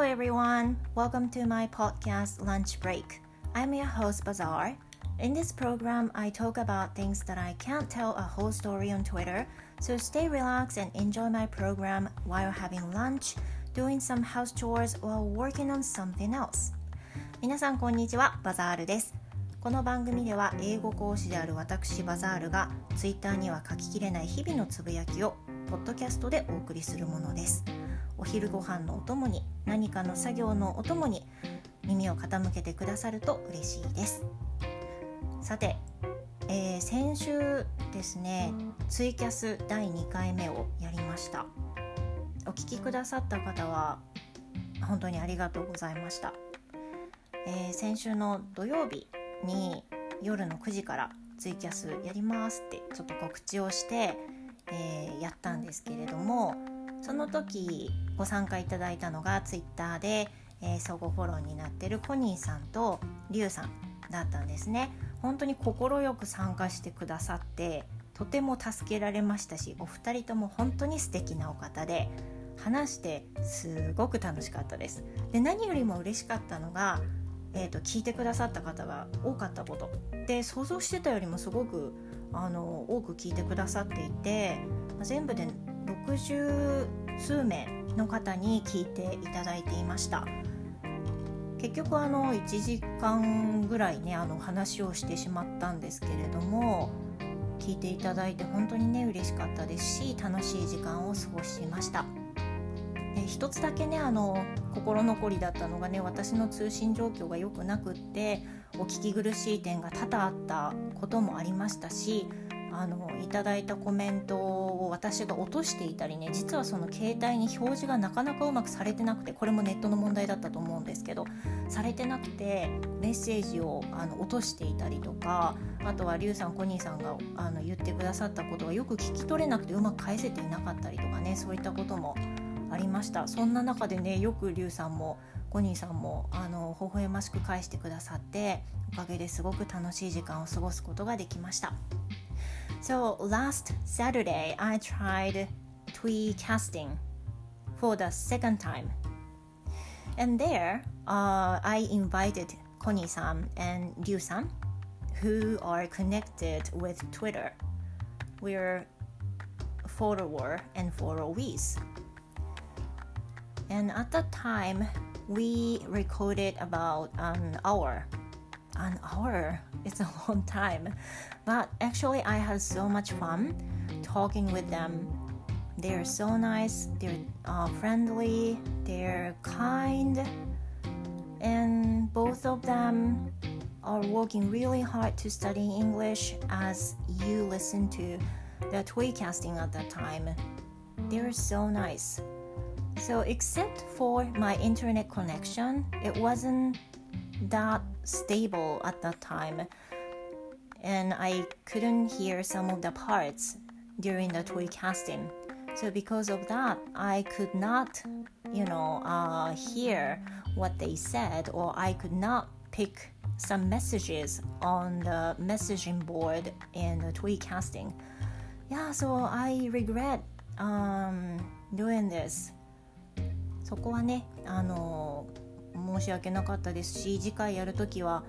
Hello everyone, welcome to my podcast Lunch Break. I'm your host Bazaar. In this program, I talk about things that I can't tell a whole story on Twitter, so stay relaxed and enjoy my program while having lunch, doing some house chores, or working on something else. 皆さんこんにちは、バザールです。この番組では英語講師である私バザールが Twitter には書ききれない日々のつぶやきをポッドキャストでお送りするものですお昼ご飯のお供に何かの作業のお供に耳を傾けてくださると嬉しいです。さて、えー、先週ですねツイキャス第2回目をやりました。お聞きくださった方は本当にありがとうございました、えー、先週の土曜日に夜の9時からツイキャスやりますってちょっと告知をして、えー、やったんですけれどもその時ご参加いただいたのがツイッターで、えー、相互フォローになってるコニーさんとリュウさんだったんですね。本当に快く参加してくださってとても助けられましたしお二人とも本当に素敵なお方で話してすごく楽しかったです。で何よりも嬉しかったのがえーと、聞いてくださった方が多かったこと。で想像してたよりもすごくあの多く聞いてくださっていて全部で60数名の方に聞いていただいていました結局あの1時間ぐらいねあの話をしてしまったんですけれども聞いていただいて本当にね嬉しかったですし楽しい時間を過ごしました。で一つだけねあの心残りだったのがね私の通信状況が良くなくってお聞き苦しい点が多々あったこともありましたしあのいただいたコメントを私が落としていたりね実はその携帯に表示がなかなかうまくされてなくてこれもネットの問題だったと思うんですけどされてなくてメッセージをあの落としていたりとかあとはリュウさんコニーさんがあの言ってくださったことがよく聞き取れなくてうまく返せていなかったりとかねそういったこともありました。そんな中でねよくリュウさんもゴニーさんもあの微笑ましく返してくださっておかげですごく楽しい時間を過ごすことができました。So last Saturday I tried tweet casting for the second time. And there uh, I invited Koni-san and Ryu-san who are connected with Twitter. We're follower and followees. And at that time we recorded about an hour an hour. It's a long time. But actually i had so much fun talking with them. They're so nice they're uh, friendly they're kind and both of them are working really hard to study english as you listen to the tweetcasting at that time. They're so nice. So, except for my internet connection, it wasn't that stable at that time, and I couldn't hear some of the parts during the toy casting. So, because of that, I could not, you know, uh, hear what they said, or I could not pick some messages on the messaging board in the tweet casting. Yeah, so I regret um, doing this. そこはねあの 申し訳なかったですし次回やるときは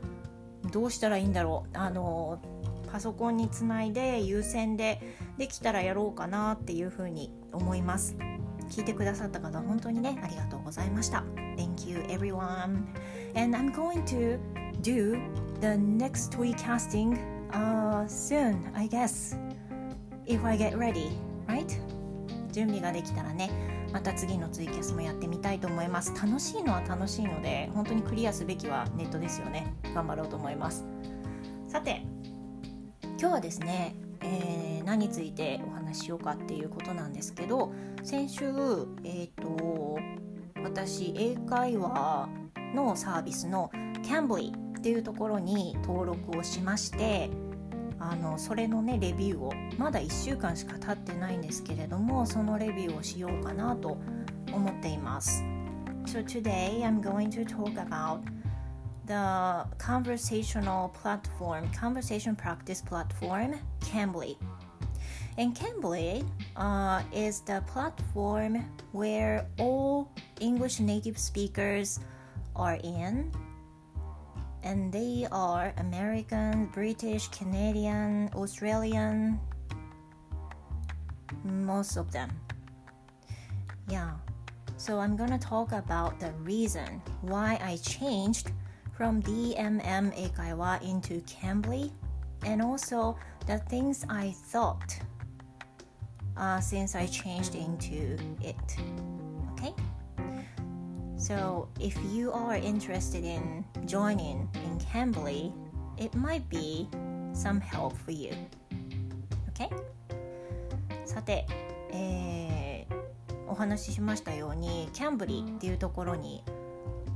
どうしたらいいんだろう。あのパソコンにつないで優先でできたらやろうかなっていうふうに思います。聞いてくださった方本当にねありがとうございました。Thank you everyone. And I'm going to do the next week casting uh, soon I guess. If I get ready right? 準備ができたらね。また次のツイキャスもやってみたいと思います。楽しいのは楽しいので本当にクリアすべきはネットですよね。頑張ろうと思います。さて今日はですね、えー、何についてお話ししようかっていうことなんですけど先週えっ、ー、と私英会話のサービスのキャンブリーっていうところに登録をしましてあのそれのねレビューをまだ1週間しか経ってないんですけれどもそのレビューをしようかなと思っています So today I'm going to talk about the conversational platform conversation practice platform Cambly And Cambly uh, is the platform where all English native speakers are in. And they are American, British, Canadian, Australian, most of them. Yeah. So I'm gonna talk about the reason why I changed from DMM Eikaiwa into Cambly and also the things I thought uh, since I changed into it. Okay? So if you are interested in joining in Cambly, it might be some help for you. Okay? さて、えー、お話ししましたようにキャンブリーっていうところに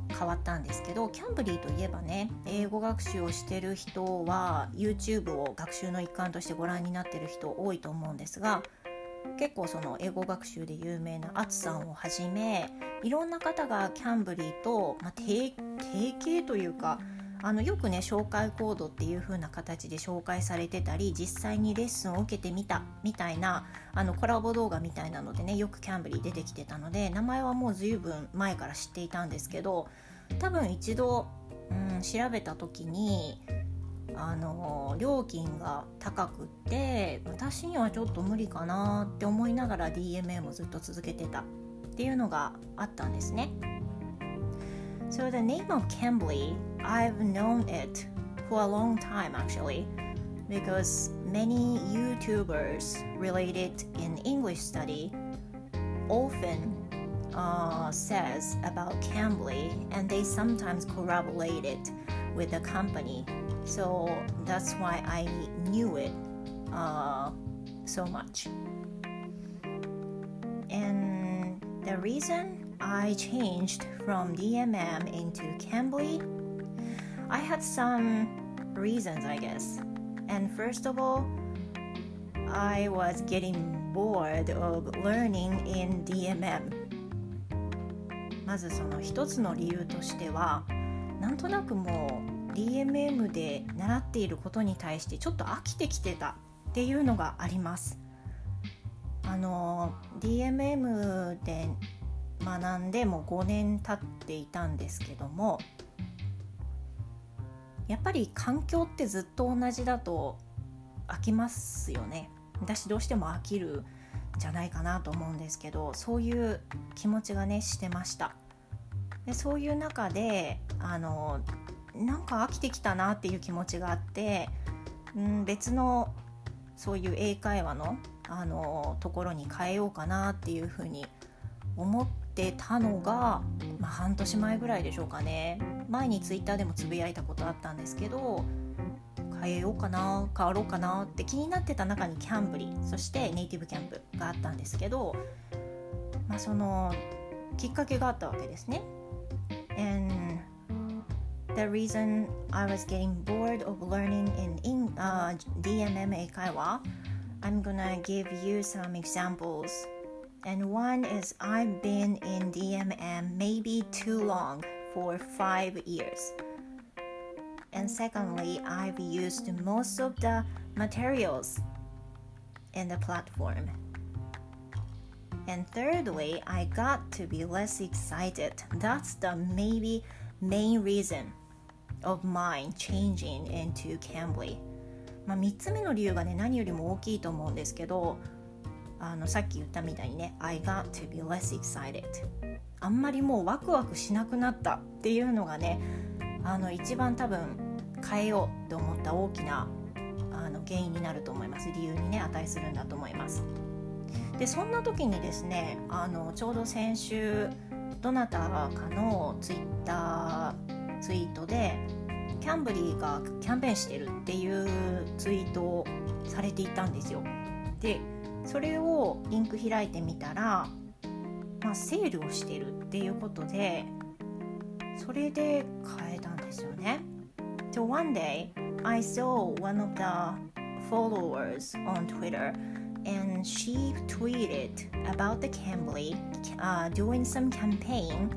変わったんですけどキャンブリーといえばね英語学習をしてる人は YouTube を学習の一環としてご覧になってる人多いと思うんですが結構その英語学習で有名なアツさんをはじめいろんな方がキャンブリーと、まあ、提携というかあのよくね紹介コードっていう風な形で紹介されてたり実際にレッスンを受けてみたみたいなあのコラボ動画みたいなのでねよくキャンブリー出てきてたので名前はもう随分前から知っていたんですけど多分一度、うん、調べた時にあの料金が高くって私にはちょっと無理かなって思いながら DMA もずっと続けてたっていうのがあったんですね。So the name of Cambly, I've known it for a long time actually because many YouTubers related in English study often uh, says about Cambly and they sometimes corroborate it with the company so that's why I knew it uh, so much and the reason I changed from DMM into Cambly I had some reasons I guess and first of all I was getting bored of learning in DMM まずその一つの理由としては なんとなくもう DMM で習っていることに対してちょっと飽きてきてたっていうのがあります。あの DMM で学んでもう5年経っていたんですけどもやっぱり環境ってずっと同じだと飽きますよね。私どうしても飽きるじゃないかなと思うんですけどそういう気持ちがねしてました。でそういう中であのなんか飽きてきたなっていう気持ちがあって、うん、別のそういう英会話のあのところに変えようかなっていうふうに思ってたのが、まあ、半年前ぐらいでしょうかね前にツイッターでもつぶやいたことあったんですけど変えようかな変わろうかなって気になってた中にキャンブリそしてネイティブキャンプがあったんですけど、まあ、そのきっかけがあったわけですね。And the reason I was getting bored of learning in, in uh, DMM Eikaiwa, I'm gonna give you some examples. And one is I've been in DMM maybe too long for five years. And secondly, I've used most of the materials in the platform. And thirdly, I got to be less excited. That's the maybe main reason of mine changing into Cambly. まあ、3つ目の理由がね何よりも大きいと思うんですけどあのさっき言ったみたいにね I got to be less excited あんまりもうワクワクしなくなったっていうのがねあの一番多分変えようと思った大きなあの原因になると思います理由にね値するんだと思いますでそんな時にですねあのちょうど先週どなたかのツイッターツイートでキャンブリーがキャンペーンしてるっていうツイートをされていたんですよ。でそれをリンク開いてみたら、まあ、セールをしてるっていうことでそれで変えたんですよね。So one day I saw one of the followers on Twitter and she tweeted about the Cambly uh, doing some campaign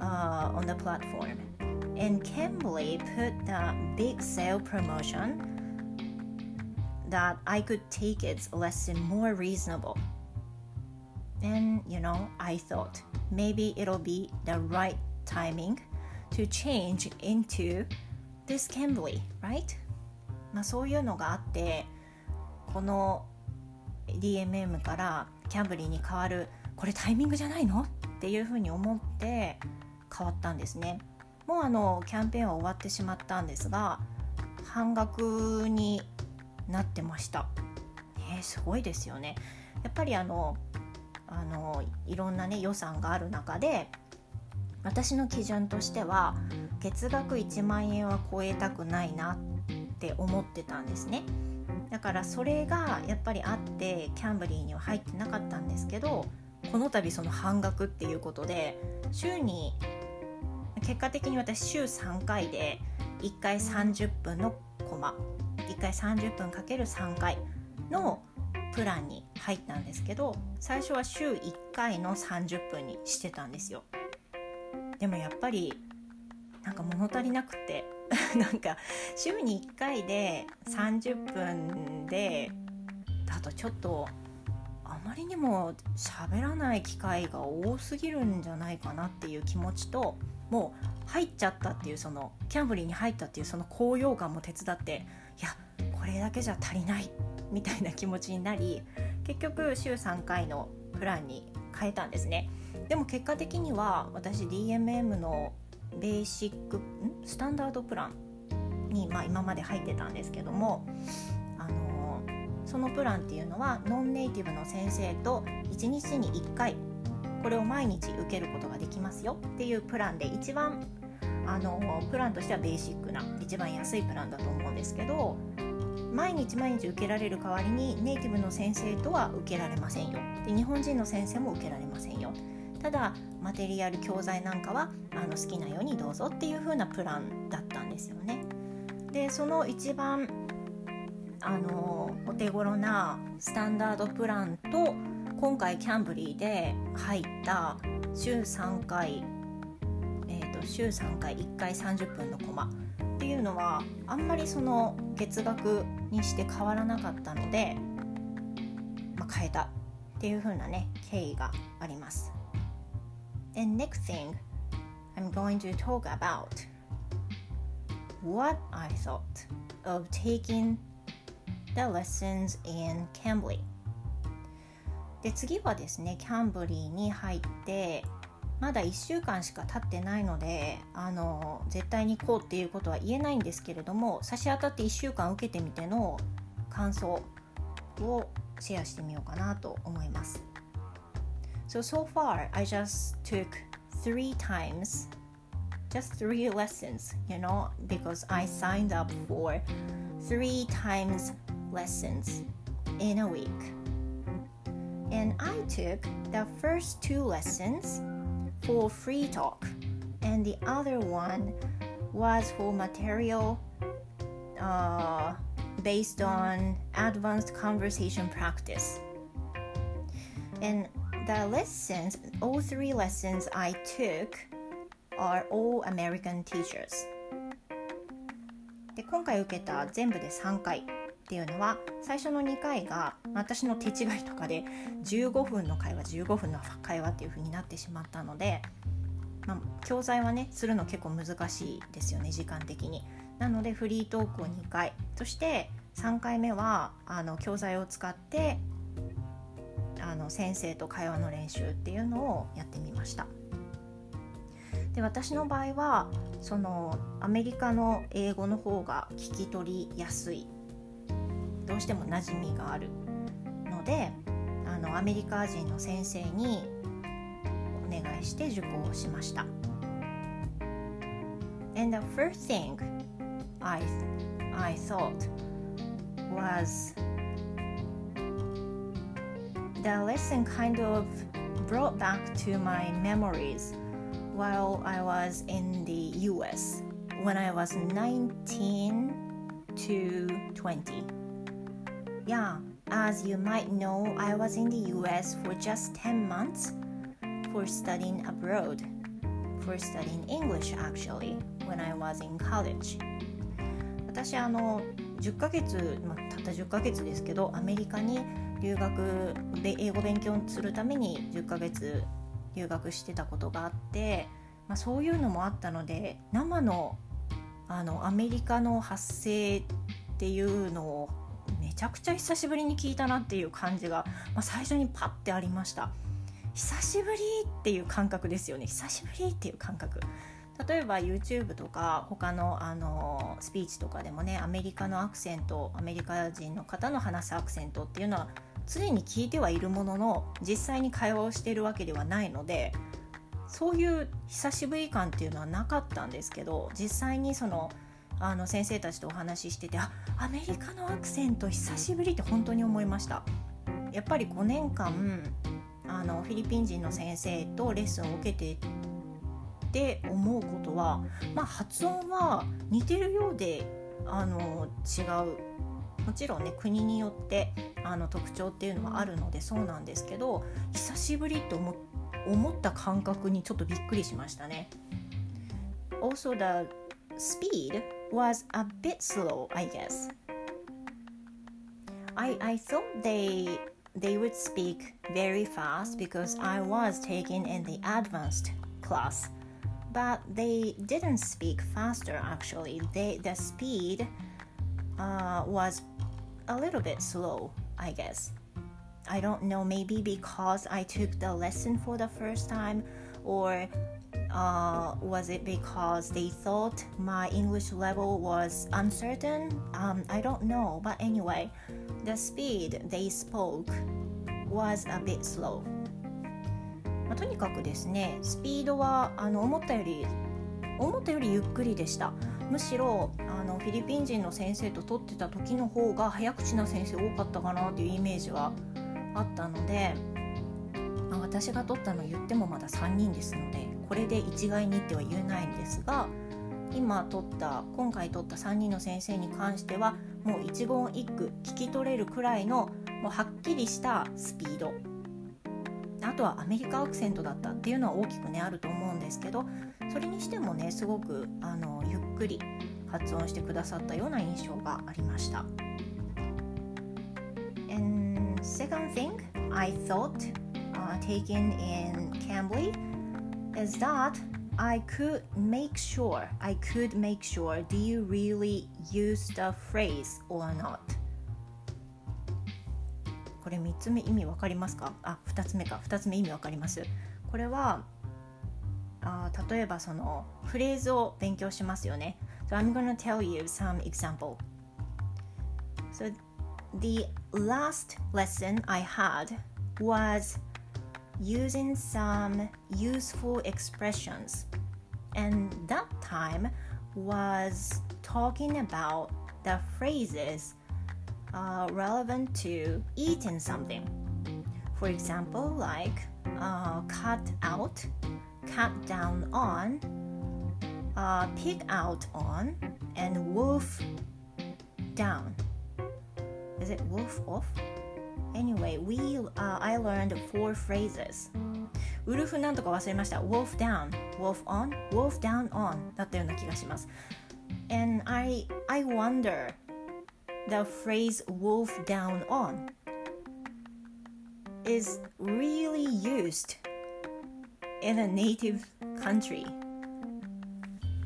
uh, on the platform. And Cambly put the big sale promotion that I could take its lesson more reasonable. Then, you know, I thought maybe it'll be the right timing to change into this Cambly, right? まあそういうのがあってこの DMM からキャンブリーに変わるこれタイミングじゃないの？っていうふうに思って変わったんですね。もうあのキャンペーンは終わってしまったんですが半額になってました、えー、すごいですよね。やっぱりあのあのいろんなね予算がある中で私の基準としては月額1万円は超えたくないなって思ってたんですね。だからそれがやっぱりあってキャンブリーには入ってなかったんですけどこの度その半額っていうことで週に結果的に私週3回で1回30分のコマ1回30分かける3回のプランに入ったんですけど最初は週1回の30分にしてたんですよ。でもやっぱりなんか物足りなくて なんか週に1回で30分でだとちょっとあまりにも喋らない機会が多すぎるんじゃないかなっていう気持ちともう入っちゃったっていうそのキャンブリーに入ったっていうその高揚感も手伝っていやこれだけじゃ足りないみたいな気持ちになり結局週3回のプランに変えたんですね。でも結果的には私 DMM のベーシックスタンダードプランに、まあ、今まで入ってたんですけどもあのそのプランっていうのはノンネイティブの先生と1日に1回これを毎日受けることができますよっていうプランで一番あのプランとしてはベーシックな一番安いプランだと思うんですけど毎日毎日受けられる代わりにネイティブの先生とは受けられませんよ。で日本人の先生も受けられませんよ。ただマテリアル教材なんかはあの好きなようにどうぞっていう風なプランだったんですよね。でその一番あのお手頃なスタンダードプランと今回キャンブリーで入った週3回、えーと、と週3回1回30分のコマっていうのはあんまりその月額にして変わらなかったので、まあ、変えたっていう風なね経緯があります。And next thing I'm going to talk about what I thought of taking the lessons in Cambly で次はですねキャンブリーに入ってまだ1週間しか経ってないのであの絶対にこうっていうことは言えないんですけれども差し当たって1週間受けてみての感想をシェアしてみようかなと思います。So, so far, I just took three times, just three lessons, you know, because I signed up for three times lessons in a week. And I took the first two lessons for free talk, and the other one was for material uh, based on advanced conversation practice. And the lessons, all three lessons I took are all American teachers. で今回受けた全部で3回っていうのは最初の2回が私の手違いとかで15分の会話15分の会話っていう風になってしまったので、まあ、教材はねするの結構難しいですよね時間的に。なのでフリートークを2回そして3回目はあの教材を使ってあの先生と会話の練習っていうのをやってみました。で私の場合はそのアメリカの英語の方が聞き取りやすい。どうしても馴染みがある。のであのアメリカ人の先生にお願いして受講しました。And the first thing I, I thought was the lesson kind of brought back to my memories while I was in the US when I was 19 to 20. Yeah, as you might know, I was in the US for just 10 months for studying abroad, for studying English actually, when I was in college. 私あの10ヶ月、まあ、 った10ヶ月ですけどアメリカに 留学で英語勉強するために10ヶ月留学してたことがあって、まあ、そういうのもあったので生のあのアメリカの発声っていうのをめちゃくちゃ久しぶりに聞いたなっていう感じが、まあ、最初にパッてありました。久しぶりっていう感覚ですよね。久しぶりっていう感覚。例えば YouTube とか他のあのスピーチとかでもねアメリカのアクセントアメリカ人の方の話すアクセントっていうのは常に聞いてはいるものの実際に会話をしているわけではないのでそういう久しぶり感っていうのはなかったんですけど実際にそのあの先生たちとお話ししててあアメリカのアクセント久しぶりって本当に思いました。やっぱり5年間あのフィリピン人の先生とレッスンを受けてって思うことは、まあ、発音は似てるようであの違う。もちろんね国によってあの特徴っていうのはあるのでそうなんですけど久しぶりと思思った感覚にちょっとびっくりしましたね。Also the speed was a bit slow, I guess. I, I thought they they would speak very fast because I was taking in the advanced class. But they didn't speak faster actually. They, the speed uh, was a little bit slow, I guess. I don't know, maybe because I took the lesson for the first time, or uh, was it because they thought my English level was uncertain? Um, I don't know, but anyway, the speed they spoke was a bit slow. まあ、とにかくですね、スピードはあの思ったより思ったよりゆっくりでした。 むしろあのフィリピン人の先生と取ってた時の方が早口な先生多かったかなっていうイメージはあったので、まあ、私が取ったの言ってもまだ3人ですのでこれで一概にっては言えないんですが今取った今回取った3人の先生に関してはもう一言一句聞き取れるくらいのもうはっきりしたスピード。あとはアメリカアクセントだったっていうのは大きくねあると思うんですけどそれにしてもねすごくあのゆっくり発音してくださったような印象がありました。And second thing I thought、uh, taken in Cambly is that I could make sure I could make sure do you really use the phrase or not これ3つ目意味わかりますかあ2つ目か2つ目意味わかりますこれはあ例えばそのフレーズを勉強しますよね So I'm gonna tell you some example So the last lesson I had was using some useful expressions and that time was talking about the phrases uh, relevant to eating something. For example, like uh, cut out, cut down on, uh, pick out on, and wolf down. Is it wolf off? Anyway, we, uh, I learned four phrases. ウルフなんとか忘れました。wolf down, wolf on, wolf down on だったような気がします。And I, I wonder the phrase wolf down on is really used in a native country.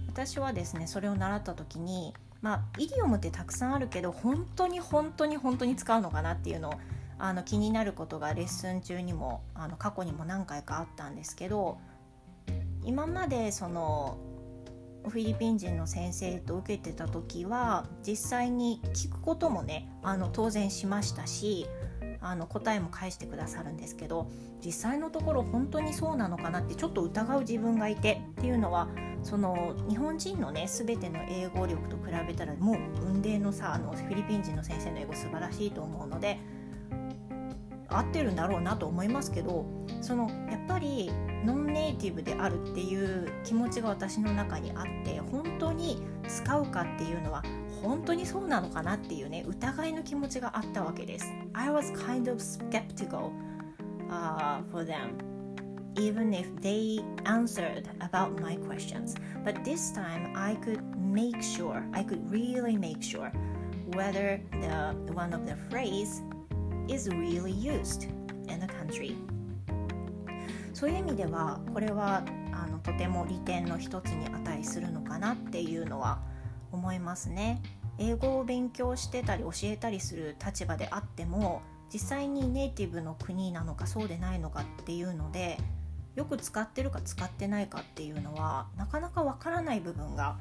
私はですねそれを習った時にまあイディオムってたくさんあるけど本当に本当に本当に使うのかなっていうのをあの気になることがレッスン中にもあの過去にも何回かあったんですけど今までそのフィリピン人の先生と受けてた時は実際に聞くこともねあの当然しましたしあの答えも返してくださるんですけど実際のところ本当にそうなのかなってちょっと疑う自分がいてっていうのはその日本人のね全ての英語力と比べたらもう雲泥の差あのフィリピン人の先生の英語素晴らしいと思うので合ってるんだろうなと思いますけどそのやっぱりノンネイティブであるっていう気持ちが私の中にあって本当に使うかっていうのは本当にそうなのかなっていうね疑いの気持ちがあったわけです。I was kind of skeptical、uh, for them even if they answered about my questions but this time I could make sure I could really make sure whether the one of the phrase is really used in the country そういう意味ではこれはあのとても利点の一つに値するのかなっていうのは思いますね英語を勉強してたり教えたりする立場であっても実際にネイティブの国なのかそうでないのかっていうのでよく使ってるか使ってないかっていうのはなかなかわからない部分が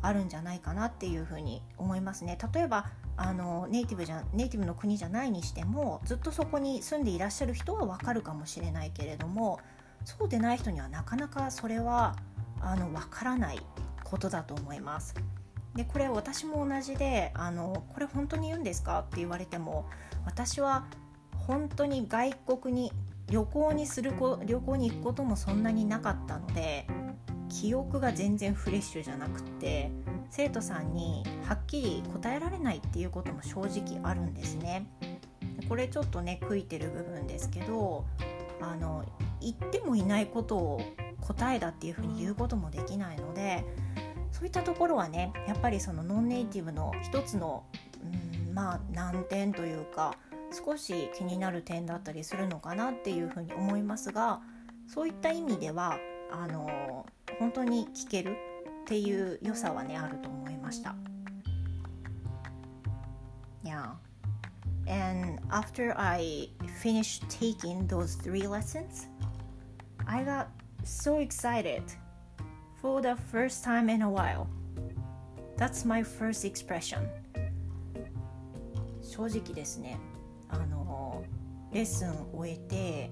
あるんじゃないかなっていうふうに思いますね。例えばあのネイティブじゃネイティブの国じゃないにしてもずっとそこに住んでいらっしゃる人はわかるかもしれないけれどもそうでない人にはなかなかそれはあのわからないことだと思います。でこれ私も同じであのこれ本当に言うんですか？って言われても私は本当に外国に旅行にするこ旅行に行くこともそんなになかったので記憶が全然フレッシュじゃなくて生徒さんにはっきり答えられないっていうことも正直あるんですね。これちょっとね悔いてる部分ですけどあの言ってもいないことを答えだっていうふうに言うこともできないのでそういったところはねやっぱりそのノンネイティブの一つの、うん、まあ難点というか少し気になる点だったりするのかなっていうふうに思いますがそういった意味ではあの本当に聞けるっていう良さはねあると思いました。Yeah. And after I finished taking those three lessons, I got so excited for the first time in a while. That's my first expression. 正直ですねあのレッスンを終えて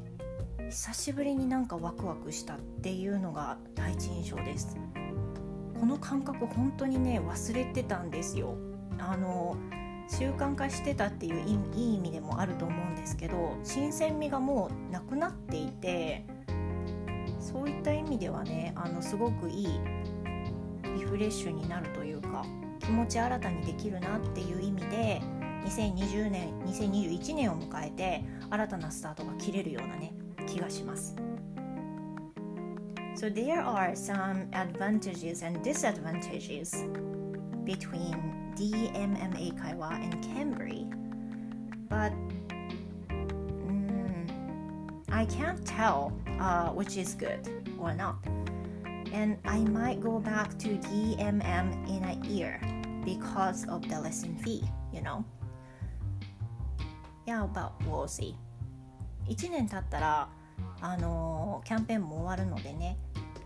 久しぶりになんかワクワクしたっていうのが第一印象ですこの感覚本当にね忘れてたんですよあの習慣化してたっていういい意味でもあると思うんですけど新鮮味がもうなくなっていてそういった意味ではねあのすごくいいリフレッシュになるというか気持ち新たにできるなっていう意味で2020年2021年を迎えて新たなスタートが切れるようなね気がします。So there are some advantages and disadvantages between DMMA 会話 and Cambry, but I can't tell uh, which is good or not. And I might go back to DMM in a year because of the lesson fee, you know? Yeah, but we'll see. 1年経ったら、あのー、キャンペーンも終わるのでね、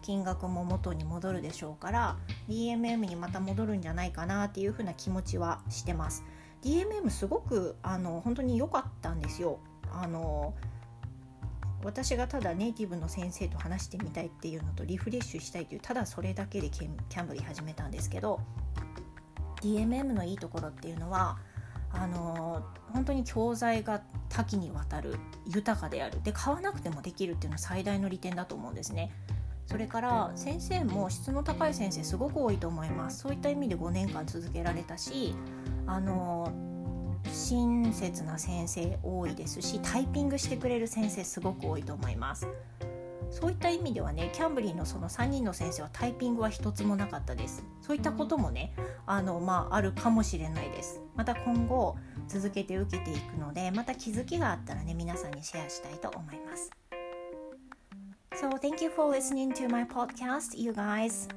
金額も元に戻るでしょうから DMM にまた戻るんじゃないかなっていうふうな気持ちはしてます DMM すごくあの本当に良かったんですよあの私がただネイティブの先生と話してみたいっていうのとリフレッシュしたいというただそれだけでキャンブリー始めたんですけど DMM のいいところっていうのはあの本当に教材が多岐にわたる豊かであるで買わなくてもできるっていうのは最大の利点だと思うんですね。それから先生も質の高い先生すごく多いと思いますそういった意味で5年間続けられたしあの親切な先生多いですしタイピングしてくれる先生すごく多いと思います。そういった意味ではねキャンブリーのその3人の先生はタイピングは一つもなかったです。そういったこともねあの、まあ、あるかもしれないです。また今後続けて受けていくのでまた気づきがあったらね皆さんにシェアしたいと思います。So, thank you for listening to my podcast, you guys.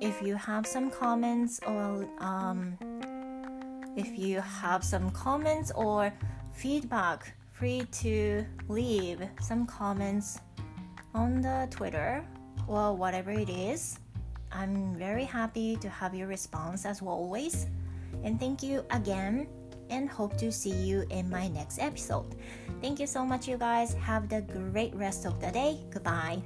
If you have some comments or um, if you have some comments or feedback, free to leave some comments on the Twitter or whatever it is. I'm very happy to have your response as always. And thank you again and hope to see you in my next episode. Thank you so much, you guys. Have the great rest of the day. Goodbye.